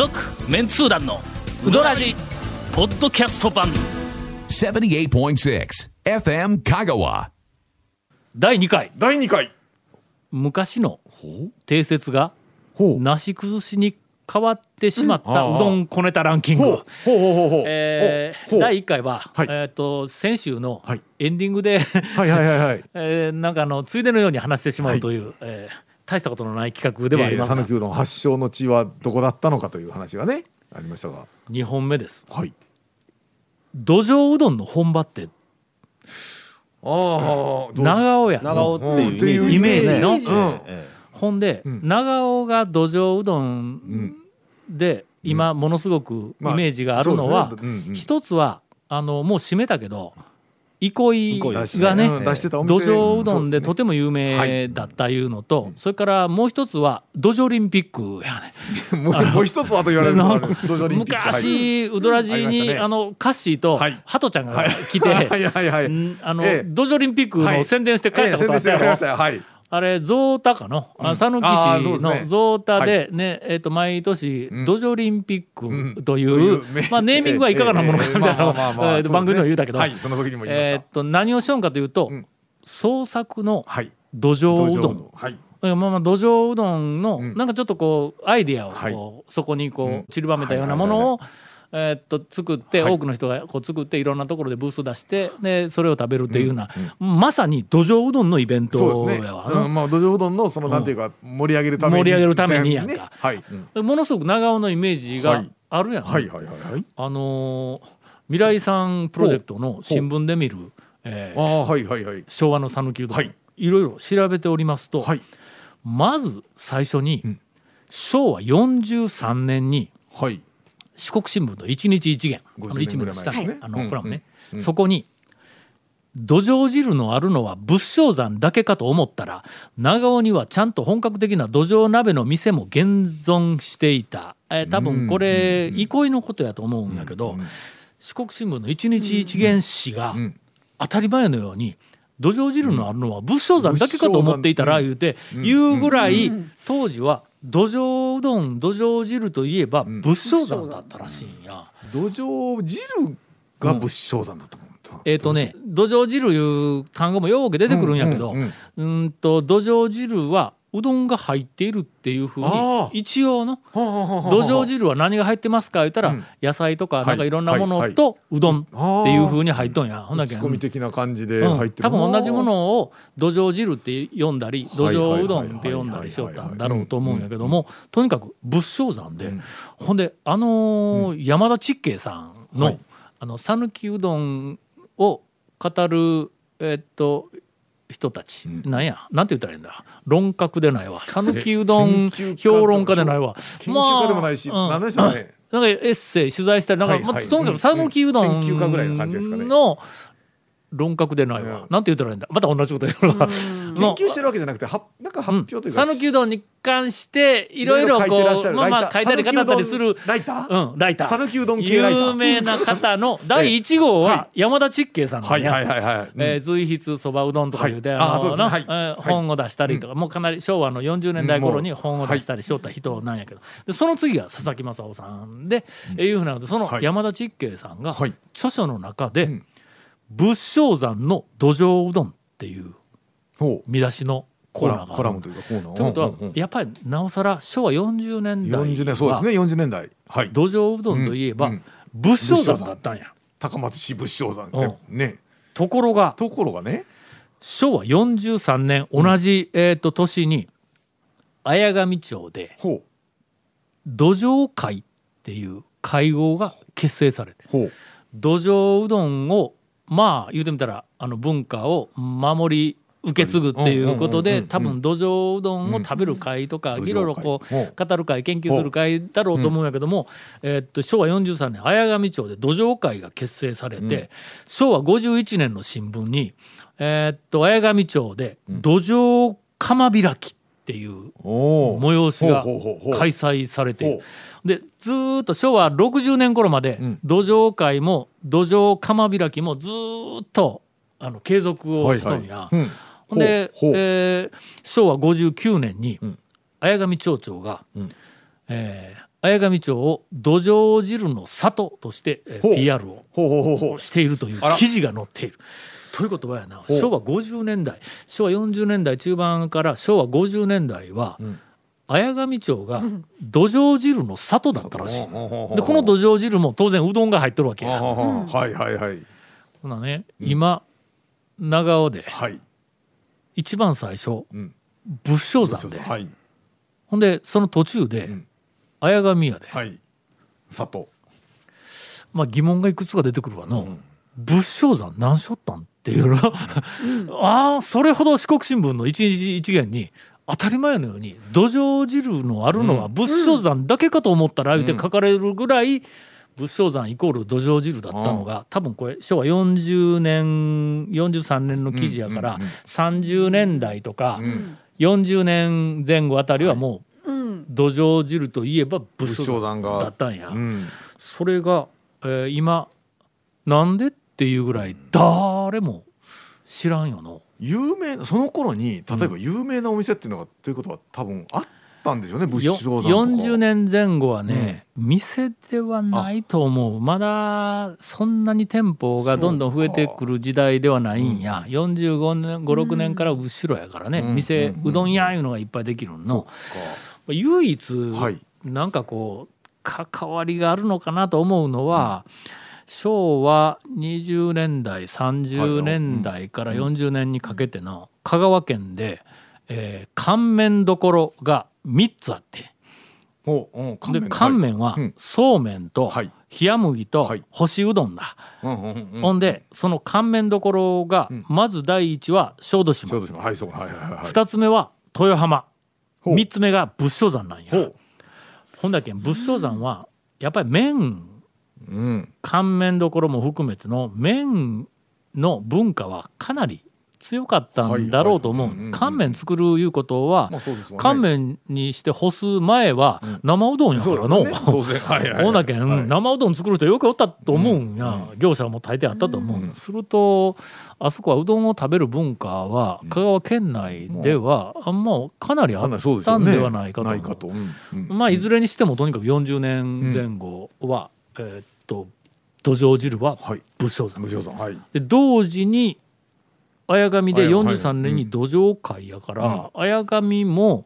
続メンツー団のウドラジポッドキャスト版。78.6 FM Kagawa. 第2回。第2回。昔の定説がほう。なし崩しに変わってしまったうどんこねたランキング、ほう。ほうほうほう。ほうえーほう。第1回は、はい。えー、と先週のはい。エンディングで、はいはいはいはい。えーなんかあのついでのように話してしまうという、えー大したことのない企画ではありますが。讃岐うどん発祥の地はどこだったのかという話がねありましたが。2本目です。はい。土壌うどんの本場って？ああ長尾や。長尾っていうイメージの、うんえほんで、ん。長尾が土壌うどんで、今ものすごくイまあメージがあるのは、一つはあのもう閉めたけど憩いがね土店。壌うどんでとても有名だったいうのと、それからもう一つは土壌オリンピックやね。もう一つはと言われる昔、ウドラジにあのカッシーとはい。ハトちゃんが来て、あの、ええ。土壌オリンピックの宣伝して帰ったことあったやろ。えあれゾウタかの？あ讃岐あーそう市ですね。のゾウタでねえっと毎年土壌オリンピックといううめまあネーミングはいかがなものかみたいなえ番組でも言うたけど。はいその時にも言いました。えっと何をしようかというとん。創作のはい。土壌うどん。はい。まあまあ土壌うどんのん。なんかちょっとこうアイディアをはい。こうそこにこうん。う散りばめたようなものをえーっと作って多くの人がこう作っていろんなところでブース出してでそれを食べるっていうようなまさに土壌うどんのイベントやわうんまあ土壌うどんのそのなんていうか盛り上げるために盛り上げるためにやんか。ねはい。うんものすごく長尾のイメージがはい。あるやん、はいはいはいはい。あのー未来さんプロジェクトの新聞で見る、えーああはいはいはい。昭和の讃岐うどん、はい。いろいろ調べておりますと、はい。まず最初に、昭和43年にはい四国新聞の一日一元。あの50一部の下。年ぐらい前ですね。あのうんコラムね、そこに「土壌汁のあるのは仏性山だけかと思ったら長尾にはちゃんと本格的な土壌鍋の店も現存していた」えー多分これ憩いのことやと思うんやけど、四国新聞の一日一元紙がん当たり前のように土壌汁のあるのは仏性山だけかと思っていたら言うて言うぐらい当時は土壌うどん土壌汁といえば仏性山だったらしいんや。土壌汁が仏性山だと思う。えっ、とね土壌汁いう単語もよく出てくるんやけど、うんうん。うんと土壌汁はうどんが入っているっていうふうに一応の土壌汁は何が入ってますか言ったら、うん。野菜とかはいなんかい。ろんなもはい。のとうどんっていうふうに入っとんや。ほんだけ仕込み的な感じでうん。入ってる多分同じものを土壌汁って読んだり土はいはいはい壌うどんって読んだりしよったんだろうと思うんやけどもとにかく仏性山で、ほんであのー山田ちっけいさんのはいあの讃岐うどんを語るえっと人たち、なんや？なんて言ったらいいんだ？論客でないわ。讃岐うどん評論家でないわ。研究家でもないしまあうん何でしょうね。なんかエッセイ取材したりなんか、はいはい。まあとにかく讃岐うどん研究家ぐらいの感じですかね。の論客でないわ、うん。なんて言ったらいいんだ？また同じこと言うわ、研の究してるわけじゃなくてはなんか発表というか。讃岐うどんに関していろいろこうまあまあ書いたり語ったりするライター？うん、ライター。讃岐うどん系ライター。有名な方の第1号は山田ちっけいさんなんやはいはいはいはい。えー随筆そばうどんとかいうて、はい。あのはい。なえーはい。本を出したりとか、もうかなり昭和の40年代頃に本を出したりしよった人なんやけど、でその次が佐々木正夫さんで、えーいうふうなことでそのはい。山田ちっけいさんがはい。著書の中で「ん仏性山の土壌うどん」っていう見出しのココーナーがある。ラコラムというかコーナー。ということは、うんうんうん。やっぱりなおさら昭和40年代40年そうですね。40年代。はい。土壌うどんといえば、うんうん。仏性山だったんや。高松市仏性山。うねね。ところがところがね。昭和43年同じ、えー、と年に綾上町で土壌会っていう会合が結成されて土壌うどんをまあ言うてみたらあの文化を守り受け継ぐっていうことで多分土壌うどんを食べる会とかうんいろいろこう語る会研究する会だろうと思うんやけどもえーっと昭和43年綾上町で土壌会が結成されて昭和51年の新聞にえーっと綾上町で土壌釜開きっていう催しが開催されている。ほでずーっと昭和60年頃までん。土壌会も土壌釜開きもずーっとあの継続をしとんや。はいはいう。んほんで、えー昭和59年にん。綾上町長が、ん。えー綾上町を土壌汁の里として、PR をしているという記事が載っている。ということはやな。う。昭和50年代。昭和40年代中盤から昭和50年代は、ん。綾上町が土壌汁の里だったらしい。でこの土壌汁も当然うどんが入っとるわけや。はいはいはい。ほなね今長尾ではい。一番最初うん。仏性山で。はい。ほんでその途中でん。綾上屋で、はい。砂糖まあ、疑問がいくつか出てくるわの、仏性山何しょったんっていうの、ああそれほど四国新聞の一日一元に当たり前のように土壌汁のあるのは仏性山だけかと思ったら言うて書かれるぐらい仏性山イコール土壌汁だったのが多分これ昭和40年43年の記事やから30年代とか40年前後あたりはもう土壌汁といえば仏性山だったんや。うん。それが、えー今なんでっていうぐらい誰も知らんよの。有名なその頃に例えば有名なお店っていうのがということは多分あったんでしょうね仏よ性山とか40年前後はね、店ではないと思う。まだそんなに店舗がどんどん増えてくる時代ではないんや、45年56年から後ろやからね、うん。店、うんうどん屋いうのがいっぱいできるの、唯一、はい。なんかこう関わりがあるのかなと思うのは、昭和20年代30年代から40年にかけての香川県で、えー乾麺どころが3つあって。で麺。乾麺はうん。そうめんとはい。冷麦とはい。干しうどんだ。ほんでその乾麺どころがん。まず第一は小豆島。そうですねはいそうはいはいはいはい。2つ目は豊浜。ほう。3つ目が仏性山なんや。ほ。んだけん仏性山はやっぱり麺うん乾麺どころも含めての麺の文化はかなり強かったんだろうと思う、乾麺作るいうことは、乾麺にして干す前は生うどんやからの、ほんだけん、はい。生うどん作る人よくおったと思うんや、業者も大抵あったと思う、するとあそこはうどんを食べる文化は香川県内ではあ。んまかなりあったんではないかとまあいずれにしてもとにかく40年前後は、えーっと土壌汁ははい。仏性山、無償さんはい。で同時に綾上ではい。はい43年に土壌会やから、綾上も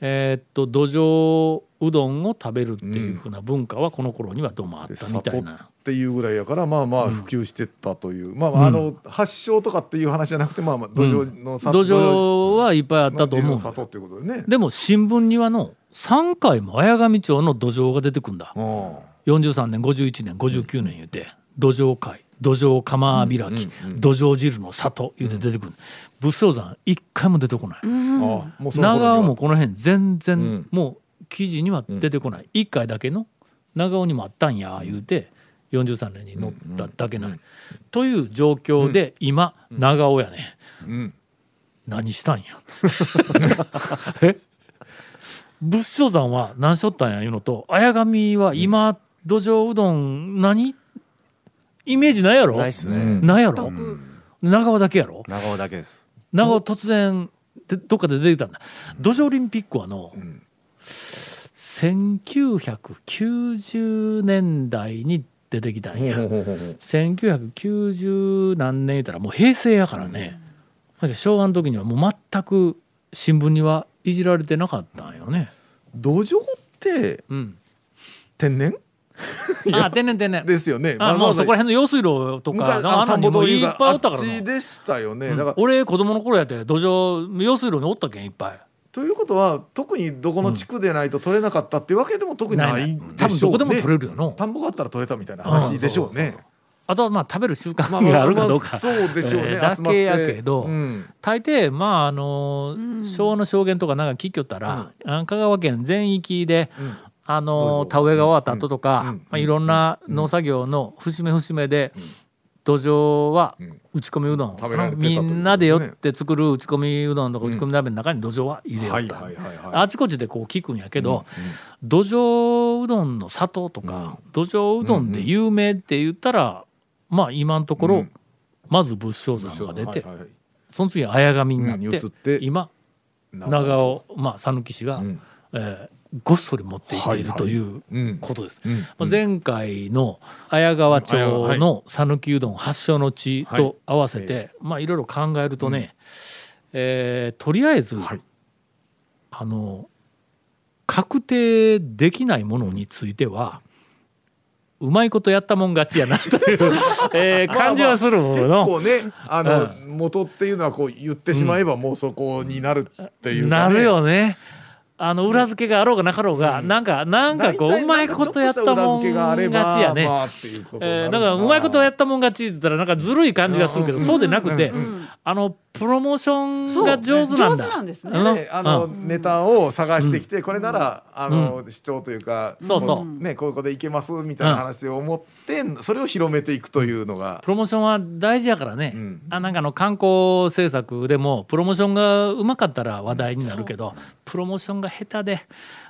えーっと土壌うどんを食べるっていうふうな文化はこの頃にはどうもあっでたみたい里な。っていうぐらいやからまあまあ普及してったという、まあまああの発祥とかっていう話じゃなくてまあまあ土壌の里土壌はいっぱいあったと思う。の里っていうことでね。でも新聞にはの3回も綾上町の土壌が出てくんだ。うん43年51年59年言うて土壌会土壌釜開き、土壌汁の里言うて出てくる、仏性山一回も出てこない、長尾もこの辺全然、ん。もう記事には出てこない、一回だけの長尾にもあったんや言うて43年に載っただけない、という状況で今長尾やね。うん。何したんや。え？仏性山は何しょったんやいうのと綾上は今土壌うどん何？イメージないやろ？ないっすね、うん。ないやろ？長尾だけやろ？長尾だけです。長尾突然でどっかで出てきたんだ。土壌オリンピックはの、1990年代に出てきたんや。ほうほうほうほう1990何年言ったらもう平成やからね、だけど昭和の時にはもう全く新聞にはいじられてなかったんよね。土壌ってうん、天然？あ天然天然ですよね。あもうそこら辺の用水路とかの穴にもいっぱいおったあっからでしたよね、うん。だから俺子供の頃やって土壌用水路におったけんいっぱい。ということは特にどこの地区でないと取れなかったっていうわけでも特にないでしょうね。多分どこでも取れるよの。田んぼがあったら取れたみたいな話でしょうね。あとはまあ食べる習慣があるかどうか、まあそうでしょうね。えーだけやけど、うん。大抵まああの昭和の証言とかなんか聞きよったら、あ香川県全域で、んあの田植えが終わった後とか、うん。うん。まあ、いろんな農作業の節目節目で、土壌はん。打ち込みうどん、うことですね。んなでよって作る打ち込みうどんとか打ち込み鍋の中に土壌は入れよった。あちこちでこう聞くんやけど、土壌うどんの里とか、土壌うどんで有名って言ったら、まあ今のところ、うん。まず仏性山が出て、はいはいはい。その次綾上になって,、うん今長尾まあ讃岐市が、ん。えーごっそり持っていっているといううん。ことです。うん。まあ前回の綾川町の讃岐うどん発祥の地と合わせて、まあいろいろ考えるとね、えーとりあえず、はい。あの確定できないものについてはうまいことやったもん勝ちやなという、えー感じはするものの。結構ねあの、元っていうのはこう言ってしまえばもうそこになるっていうか、ね。なるよね。あの裏付けがあろうがなかろうが、なんかなんかこううまいことやったもん勝ちやね。まあっていうことにえー、るだからうまいことやったもん勝ちって言ったらなんかずるい感じがするけど、うん。そうでなくて、うんあのプロモーションが上手なんだ。ね上手なんですね。うんね、あの、うん。ネタを探してきて、これならあの、主張というかそうそう。こねここでいけますみたいな話を思って、それを広めていくというのが。プロモーションは大事やからね、うん。あなんかあの観光政策でもプロモーションがうまかったら話題になるけどプロモーションが下手で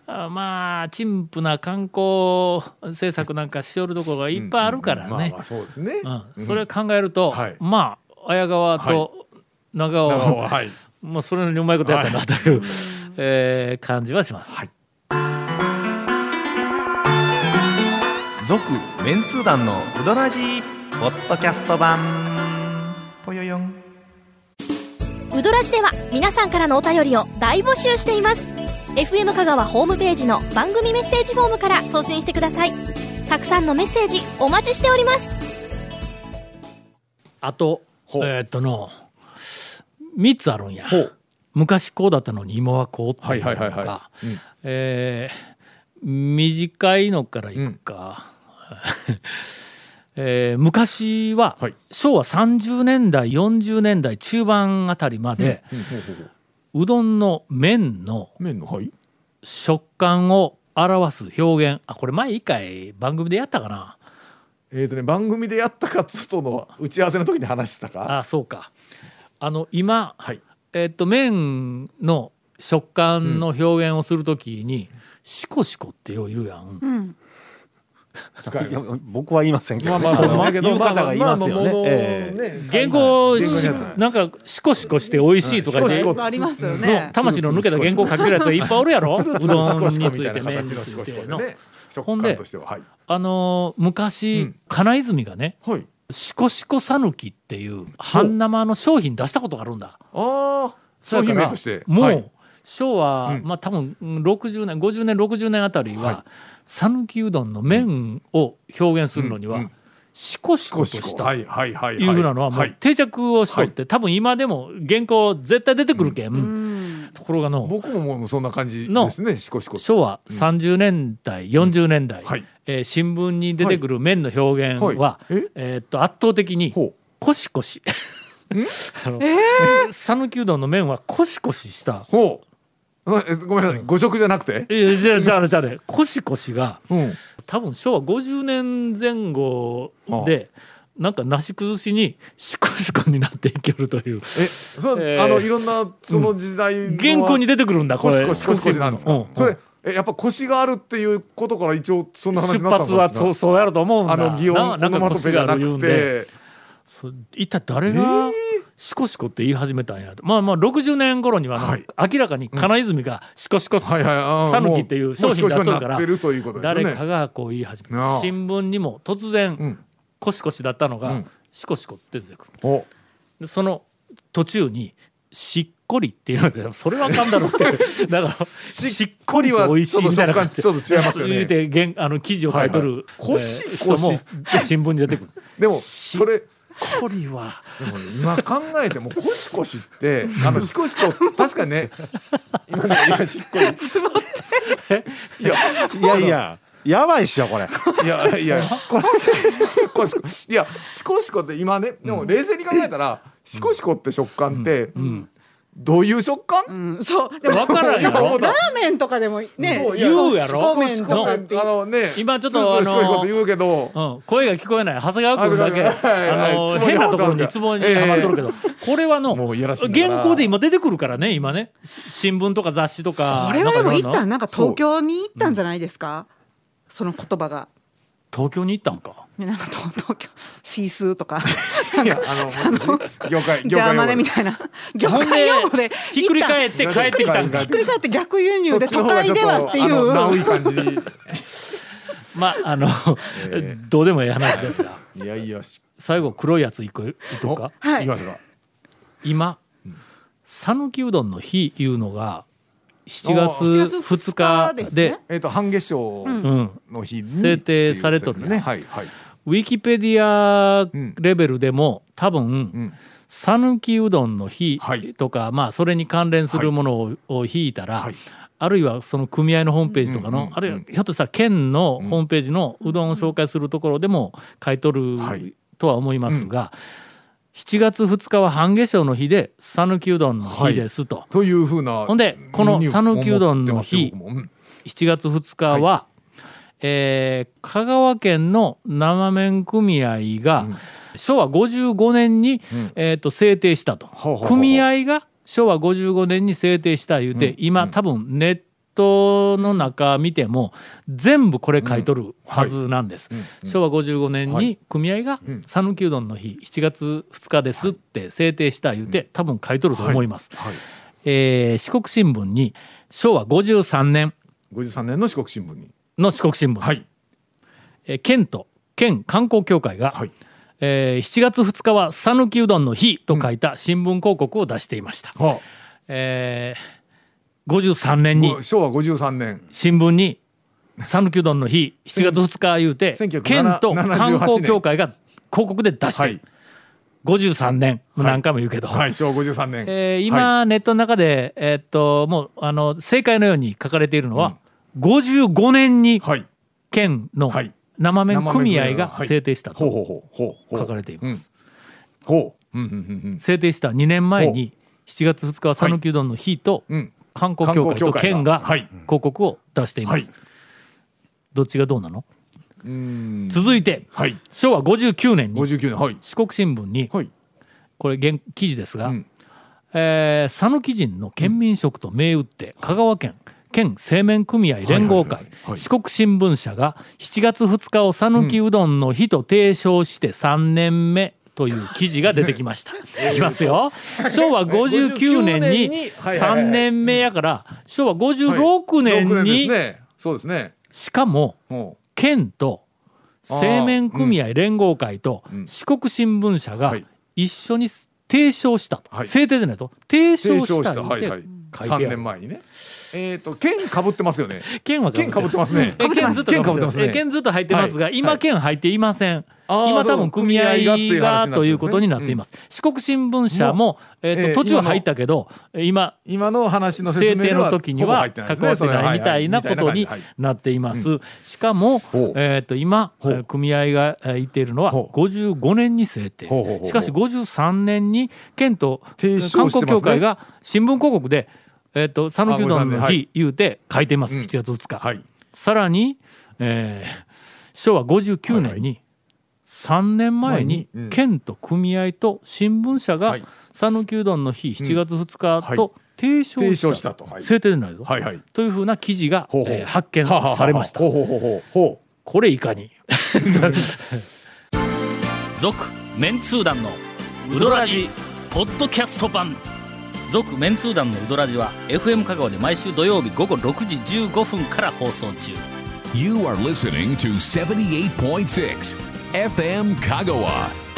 あまあ陳腐な観光政策なんかしよるところがいっぱいあるからね。まあまあそうですね、うん。それ考えると、はい。まあ綾川と長尾、長尾ははい。まあ、それなりにうまいことやったなという、えー感じはします。続メンツー団のウドラジーポッドキャスト版。ぽよよん。ウドラジでは皆さんからのお便りを大募集しています FM 香川ホームページの番組メッセージフォームから送信してください。たくさんのメッセージお待ちしております。あとえーっとの3つあるんや。昔こうだったのに今はこうっていうのはいはいはいはがい。うん。えー短いのからいくか、えー昔ははい。昭和30年代40年代中盤あたりまで、うん。ほうどんの麺の麺のはい。食感を表す表現。あこれ前一回番組でやったかな？えーとね、番組でやったかっとの打ち合わせの時に話したか？あそうか。あの今、はい。えっと麺の食感の表現をするときに、シコシコってよう言うやん、うん僕は言いませんけど、まあまあそうだけど言う方がいますよね。まあまあええ。原稿なんかシコシコして美味しいとか言ってシコシコありますよのね魂の抜けた原稿書けるやつがいっぱいおるやろ？うどんについいてね。食ほんで感としては。はい。あのー昔、うん。金泉がねはい。シコシコさぬきっていう半生の商品出したことがあるんだ。ああ商品名として。もう、はい。昭和、うん。まあ多分うん60年50年60年あたりは讃岐、うどんの麺を表現するのには、うんうんシコシコシコシコとしたはいはいはいい。うふうなのはもはい。う定着をしとって、多分今でも原稿絶対出てくるけん、うん。ところがの僕ももうそんな感じのですねシコシコ。昭和30年代、40年代、はい。えー新聞に出てくる麺の表現は、はい。え？えーっと圧倒的にほコシコシ。あの讃岐うどんの麺はコシコシした ごめんなさい誤食じゃなくて？えじゃあじゃあじゃあね。コシコシがうん。多分昭和50年前後でなんかなし崩しにシコシコになっていけるという。えそうえー。あのいろんなその時代の原稿に出てくるんだこれ。コシコシコシなんですか？うん。それえやっぱ腰があるっていうことから一応そんな話出になった発はそうそうやると思うんだあの擬音オノマトペじゃなくて。一体誰がシコシコって言い始めたんやと。まあまあ60年頃にははい。明らかに金泉がシコシコはいはい。あー讃岐っていう商品出しとるから誰かがこう言い始めた。新聞にも突う然ん。コシコシだったのがうん。シコシコって出てくる。その途中にしっこりっていうのでそれはあかんだろうって だからしっこりと美味しいみたいな感じ。でちょって原あの記事を書いとる、はいはい。人も新聞に出てくる。でもそれこりは。でもね今考えてもコシコシってあのシコシコ確かにね 今ねいやしっこり。いやいやいや、やばいっしょこれ。いやいや。これコシコいやシコシコって今ねでも冷静に考えたら、シコシコって食感って、どういう食感、うんそう。でも分からんやろ？ラーメンとかでもねそう言うやろ？そうめんとかってあのね今ちょっとそうそうシコシコって言うけど、うん、声が聞こえない。長谷川君だけ。あの変なところにツボにはまっとるけど、これはの原稿で今出てくるからね今ね。し新聞とか雑誌とか。これはでも一旦なんか東京に行ったんじゃないですか？その言葉が東京に行ったんか？ねなんか東東京シースーとか。いやあの業界ジャーマネみいたいな。業界用語でひっくり返って帰ってきたんか？ひっくり返って逆輸入で都会ではっていう。い感じ。にまああの、どうでもいい話ですが。いやいやし。最後黒いやついくいとくか？はい。いきましょうか。今讃岐うどんの日いうのが7あ月ー2日ですでねえっと半月賞うん。の日に制定されとるね。はいはい。ウィキペディアレベルでも多分うん。讃岐うどんの日はい。とか、まあそれに関連するものを,、を引いたら、はい。あるいはその組合のホームページとかの、うんうんうんあるいはひょっとしたら県のホームページのうどんを紹介するところでも書いとるはい。とは思いますが、7月2日は半夏生の日で讃岐うどんの日ですと、というふうなほんでこの讃岐うどんの日思ってますよ僕も。うん。7月2日は、えー香川県の生麺組合が昭和55年に、えー、と制定したと、組合が昭和55年に制定した言うて、今多分ネットの中見ても全部これ書いとるはずなんです、昭和55年に組合が讃岐うどんの日7月2日ですって制定した言うて多分書いとると思います、はい。えー四国新聞に昭和53年。53年の四国新聞に。の四国新聞、はい。えー県と県観光協会が、はい。えー7月2日は讃岐うどんの日と書いた新聞広告を出していました、はえー53年に。あ昭和53年。新聞に讃岐うどんの日7月2日言うて1978県と観光協会が広告で出して。る、はい。53年。何回も言うけど、はい昭和53年。えー今、ネットの中で、えーっともうあの正解のように書かれているのは、55年にはい。県のはい。生麺組合が制定したと書かれています。制定した2年前に7月2日は讃岐うどんの日とうんうん観光協会と県がはい。広告を出しています。はい。どっちがどうなの？うん。続いてはい。昭和59年に59年はい。四国新聞にはい。これ現記事ですがうん。えー讃岐人の県民食と銘打って香川県県製麺組合連合会四国新聞社が7月2日を讃岐うどんの日と提唱して3年目という記事が出てきました。いきますよ。昭和59年に3年目やから昭和56年6にそうですね。しかもほ県と製麺組合連合会とうん。四国新聞社がはい。一緒に提唱したと、はい。制定でないと。提唱した唱した。言うはいはい。て書いて3ある。年前にね。えっと県かぶってますよね。県は県かぶってますね。え県ずっと県かぶってますね。え県ずっと入ってますが、今県入っていません。今多分組合ががということになっています。四国新聞社もえっえーと途中入ったけど今今の話の説制定の時には関わってないみたいなことにはいなっています。しかもえっと今組合がえー言っているのはほう。55年に制定。しかし53年に県と観光協会が新聞広告でえっと讃岐うどんのあ53年日言うて書いてます。うん。7月2日。はい。さらに、えー昭和59年に3年前に県と組合と新聞社がはい。讃岐うどんの日7月2日はい。と提唱した,、したと。はい。制定でないぞ、はいはい。というふうな記事が、ほうほう。えー発見されました。ほうほうほうほう。ほこれいかに？続メンツー団のウドラジポッドキャスト版。続メンツー団のウドラジは FM 香川で毎週土曜日午後6時15分から放送中。You are listening to 78.6 FM Kagawa.